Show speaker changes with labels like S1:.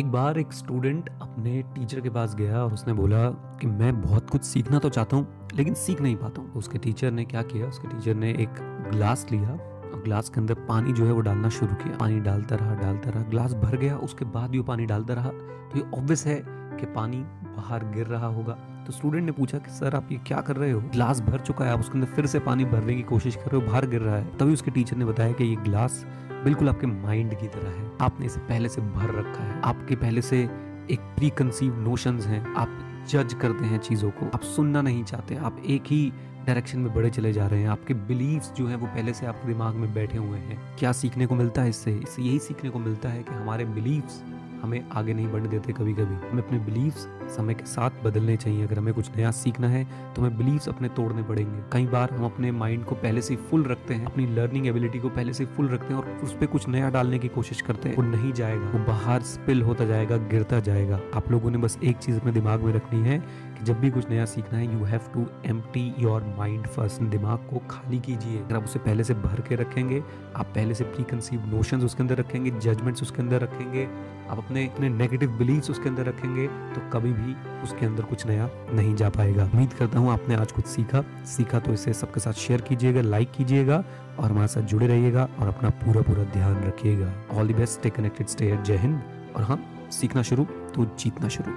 S1: एक बार एक स्टूडेंट अपने टीचर के पास गया और उसने बोला कि मैं बहुत कुछ सीखना तो चाहता हूँ, लेकिन सीख नहीं पाता हूँ। उसके टीचर ने क्या किया? उसके टीचर ने एक ग्लास लिया और ग्लास के अंदर पानी जो है वो डालना शुरू किया। पानी डालता रहा डालता रहा ग्लास भर गया, उसके बाद भी वो पानी डालता रहा। तो ये ऑब्वियस है कि पानी बाहर गिर रहा होगा। तो स्टूडेंट ने पूछा कि, सर, आप ये क्या कर रहे हो? ग्लास भर चुका है, आप उसके अंदर फिर से पानी भरने की कोशिश कर रहे हो, बाहर गिर रहा है। तभी उसके टीचर ने बताया कि ये ग्लास बिल्कुल आपके माइंड की तरह है। आपने इसे पहले से भर रखा है। आपके पहले से एक प्री कंसीव नोशन है। आप जज करते हैं चीज़ों को। आप सुनना नहीं चाहते। आप एक ही डायरेक्शन में बढ़े चले जा रहे हैं। आपके बिलीव्स जो हैं, वो पहले से आपके दिमाग में बैठे हुए हैं। क्या सीखने को मिलता है इससे? इससे यही सीखने को मिलता है कि हमारे बिलीव्स हमें आगे नहीं बढ़ने देते कभी कभी हमें अपने बिलीव्स समय के साथ बदलने चाहिए। अगर हमें कुछ नया सीखना है तो हमें बिलीव्स अपने तोड़ने पड़ेंगे। कई बार हम अपने माइंड को पहले से फुल रखते हैं, अपनी लर्निंग एबिलिटी को पहले से फुल रखते हैं और उस पर कुछ नया डालने की कोशिश करते हैं। वो नहीं जाएगा। वो बाहर स्पिल होता जाएगा, गिरता जाएगा। आप लोगों ने बस एक चीज़ अपने दिमाग में रखनी है कि जब भी कुछ नया सीखना है you have to empty your mind first दिमाग को खाली कीजिए। अगर आप उसे पहले से भर के रखेंगे, आप पहले से प्री कंसीव नोशंस उसके अंदर रखेंगे जजमेंट्स उसके अंदर रखेंगे, आप अपने अपने नेगेटिव बिलीव्स उसके अंदर रखेंगे तो कभी भी उसके अंदर कुछ नया नहीं जा पाएगा। उम्मीद करता हूँ आपने आज कुछ सीखा। सीखा तो इसे सबके साथ शेयर कीजिएगा लाइक कीजिएगा और हमारे साथ जुड़े रहिएगा और अपना पूरा पूरा ध्यान रखिएगा। All the best stay connected stay जय हिंद और हाँ सीखना शुरू तो जीतना शुरू।